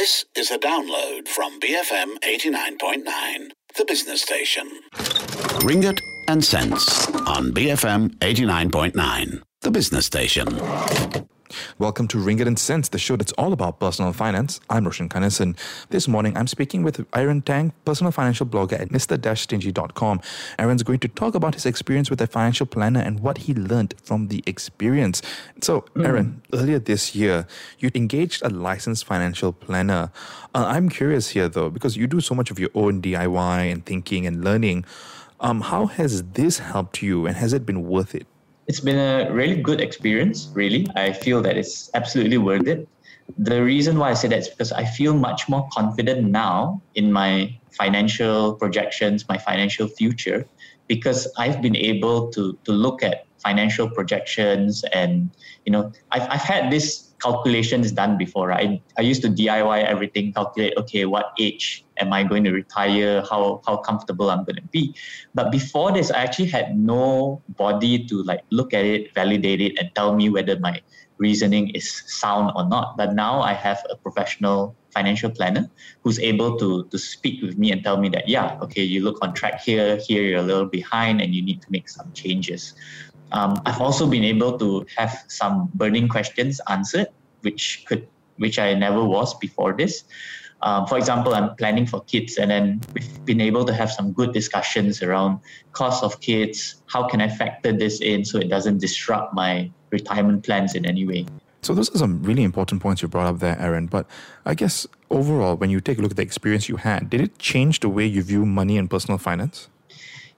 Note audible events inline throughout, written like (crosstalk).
This is a download from BFM 89.9, the business station. Ringgit and cents on BFM 89.9, the business station. Welcome to Ringgit and Sense, the show that's all about personal finance. I'm Roshan Kanesan. This morning, I'm speaking with Aaron Tang, personal financial blogger at Mr-Stingy.com. Aaron's going to talk about his experience with a financial planner and what he learned from the experience. So, hmm. Aaron, mm. earlier this year, you engaged a licensed financial planner. Uh, I'm curious here, though, because you do so much of your own DIY and thinking and learning. Um, how has this helped you and has it been worth it? It's been a really good experience, really. I feel that it's absolutely worth it. The reason why I say that is because I feel much more confident now in my financial projections, my financial future, because I've been able to to look at financial projections and you know I've I've had this calculations done before, right? I, I used to DIY everything, calculate, okay, what age am I going to retire, how, how comfortable I'm going to be. But before this, I actually had no body to like look at it, validate it, and tell me whether my reasoning is sound or not. But now I have a professional financial planner who's able to to speak with me and tell me that yeah okay you look on track here here you're a little behind and you need to make some changes um, I've also been able to have some burning questions answered, which could which I never was before this. Um, for example, I'm planning for kids, and then we've been able to have some good discussions around cost of kids. How can I factor this in so it doesn't disrupt my retirement plans in any way? So those are some really important points you brought up there, Aaron. But I guess overall, when you take a look at the experience you had, did it change the way you view money and personal finance?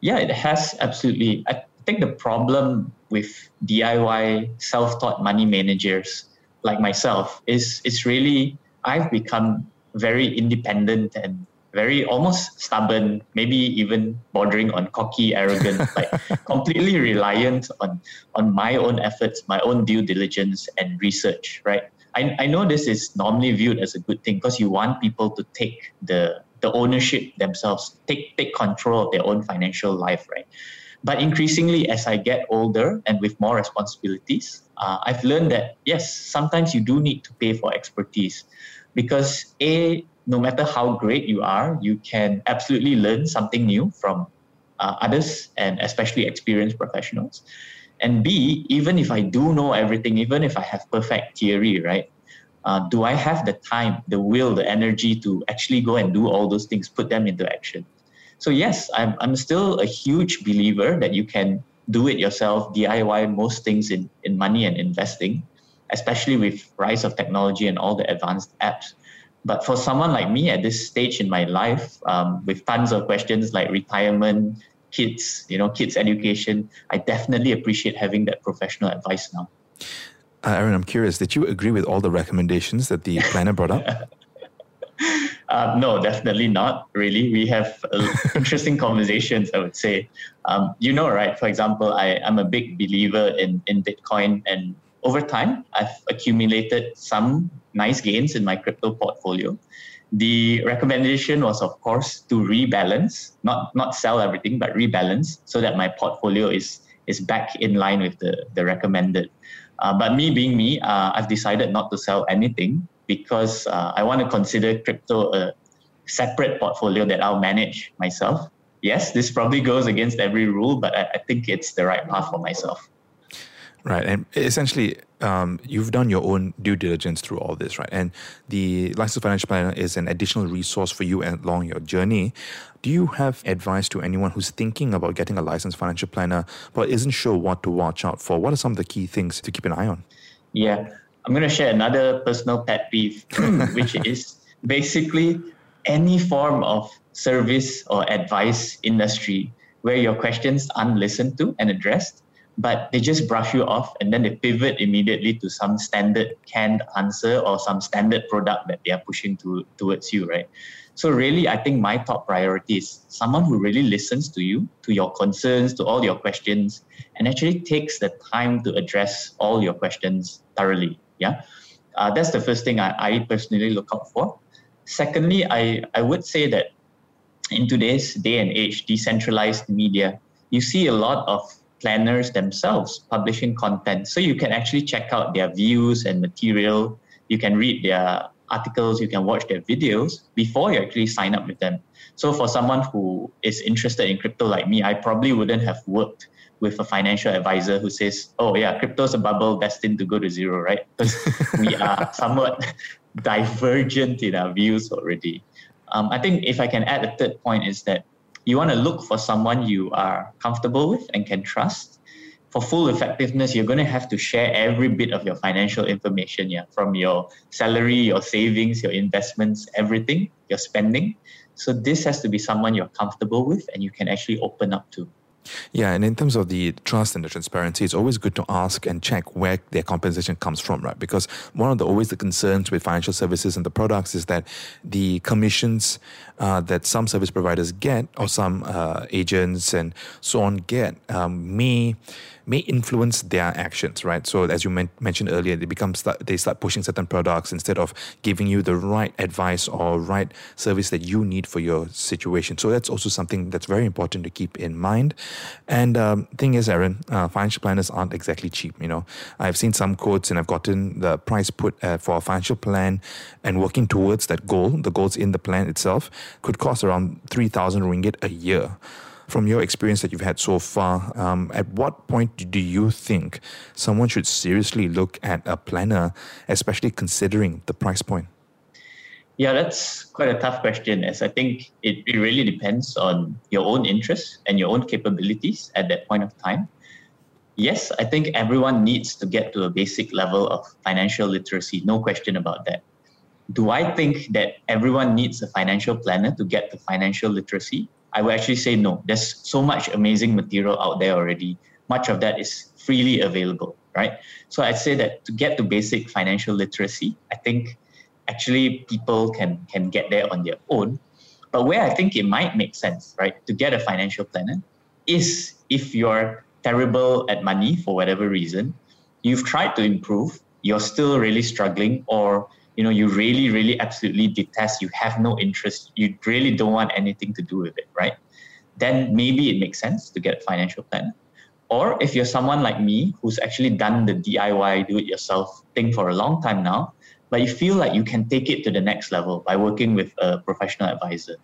Yeah, it has absolutely. I think the problem with DIY self-taught money managers like myself is it's really I've become very independent and very almost stubborn, maybe even bordering on cocky, arrogant, (laughs) like completely reliant on on my own efforts, my own due diligence and research, right? I, I know this is normally viewed as a good thing because you want people to take the the ownership themselves, take take control of their own financial life, right? But increasingly, as I get older and with more responsibilities, uh, I've learned that yes, sometimes you do need to pay for expertise because A, no matter how great you are, you can absolutely learn something new from uh, others and especially experienced professionals. And B, even if I do know everything, even if I have perfect theory, right? Uh, do I have the time, the will, the energy to actually go and do all those things, put them into action? So yes, I'm, I'm still a huge believer that you can do it yourself, DIY most things in, in money and investing, especially with rise of technology and all the advanced apps. But for someone like me at this stage in my life, um, with tons of questions like retirement, kids, you know, kids education, I definitely appreciate having that professional advice now. Uh, Aaron, I'm curious, did you agree with all the recommendations that the planner brought up? (laughs) Uh, no, definitely not. Really, we have uh, interesting (laughs) conversations. I would say, um, you know, right? For example, I am a big believer in in Bitcoin, and over time, I've accumulated some nice gains in my crypto portfolio. The recommendation was, of course, to rebalance, not not sell everything, but rebalance, so that my portfolio is is back in line with the the recommended. Uh, but me being me, uh, I've decided not to sell anything because uh, I want to consider crypto a separate portfolio that I'll manage myself. Yes, this probably goes against every rule, but I, I think it's the right path for myself. Right. And essentially, um, you've done your own due diligence through all this, right? And the licensed financial planner is an additional resource for you along your journey. Do you have advice to anyone who's thinking about getting a licensed financial planner but isn't sure what to watch out for? What are some of the key things to keep an eye on? Yeah. I'm going to share another personal pet peeve, (laughs) which is basically any form of service or advice industry where your questions aren't listened to and addressed, but they just brush you off and then they pivot immediately to some standard canned answer or some standard product that they are pushing to, towards you, right? So really, I think my top priority is someone who really listens to you, to your concerns, to all your questions, and actually takes the time to address all your questions thoroughly. Yeah, uh, that's the first thing I, I personally look out for. Secondly, I, I would say that in today's day and age, decentralized media, you see a lot of planners themselves publishing content. So you can actually check out their views and material. You can read their articles, you can watch their videos before you actually sign up with them. So for someone who is interested in crypto like me, I probably wouldn't have worked with a financial advisor who says, "Oh yeah, crypto's a bubble destined to go to zero," right? Because (laughs) we are somewhat divergent in our views already. Um, I think if I can add a third point is that you want to look for someone you are comfortable with and can trust. For full effectiveness, you're going to have to share every bit of your financial information, yeah, from your salary, your savings, your investments, everything, your spending. So this has to be someone you're comfortable with and you can actually open up to. Yeah, and in terms of the trust and the transparency, it's always good to ask and check where their compensation comes from, right? Because one of the always the concerns with financial services and the products is that the commissions uh, that some service providers get or some uh, agents and so on get um, may may influence their actions, right? So as you men- mentioned earlier, they become start, they start pushing certain products instead of giving you the right advice or right service that you need for your situation. So that's also something that's very important to keep in mind. And um, thing is, Aaron, uh, financial planners aren't exactly cheap. You know, I've seen some quotes and I've gotten the price put uh, for a financial plan and working towards that goal. The goals in the plan itself could cost around three thousand ringgit a year from your experience that you've had so far, um, at what point do you think someone should seriously look at a planner, especially considering the price point? Yeah, that's quite a tough question, as I think it, it really depends on your own interests and your own capabilities at that point of time. Yes, I think everyone needs to get to a basic level of financial literacy, no question about that. Do I think that everyone needs a financial planner to get to financial literacy? I would actually say no. There's so much amazing material out there already. Much of that is freely available, right? So I'd say that to get to basic financial literacy, I think actually people can can get there on their own. But where I think it might make sense, right, to get a financial planner is if you're terrible at money for whatever reason, you've tried to improve, you're still really struggling, or you know you really really absolutely detest you have no interest you really don't want anything to do with it right? Then maybe it makes sense to get a financial planner or if you're someone like me who's actually done the diy do it yourself thing for a long time now but you feel like you can take it to the next level by working with a professional advisor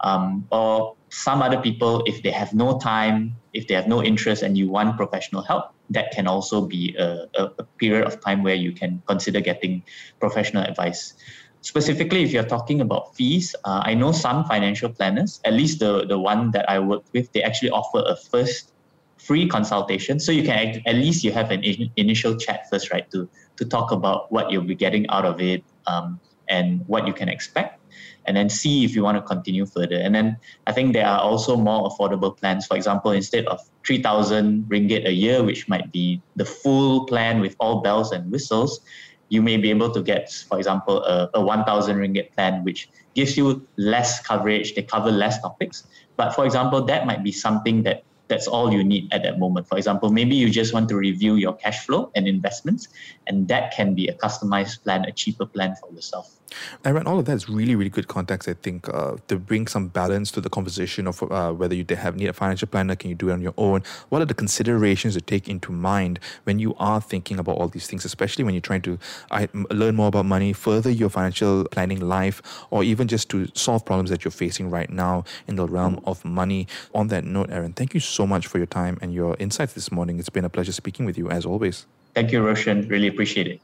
um, or some other people if they have no time if they have no interest and you want professional help that can also be a, a, a period of time where you can consider getting professional advice. Specifically if you're talking about fees uh, i know some financial planners at least the, the one that i work with they actually offer a first free consultation. So you can at least you have an in, initial chat first right to to talk about what you'll be getting out of it um, and what you can expect and then see if you want to continue further. And then I think there are also more affordable plans. For example, instead of 3,000 ringgit a year, which might be the full plan with all bells and whistles, you may be able to get, for example, a, a 1,000 ringgit plan, which gives you less coverage. They cover less topics. But for example, that might be something that that's all you need at that moment. For example, maybe you just want to review your cash flow and investments, and that can be a customized plan, a cheaper plan for yourself. Aaron, all of that is really, really good context, I think, uh, to bring some balance to the conversation of uh, whether you have need a financial planner, can you do it on your own? What are the considerations to take into mind when you are thinking about all these things, especially when you're trying to uh, learn more about money, further your financial planning life, or even just to solve problems that you're facing right now in the realm of money. On that note, Aaron, thank you so much for your time and your insights this morning. It's been a pleasure speaking with you as always. Thank you, Roshan. Really appreciate it.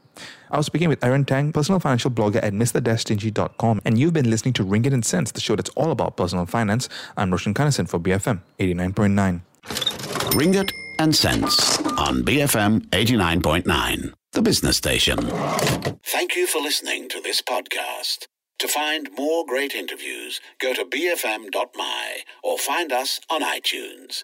I was speaking with Aaron Tang, personal financial blogger at Mr. and you've been listening to Ringgit and Cents, the show that's all about personal finance. I'm Roshan Kanesan for BFM 89.9. Ringgit and Cents on BFM 89.9, the business station. Thank you for listening to this podcast. To find more great interviews, go to bfm.my or find us on iTunes.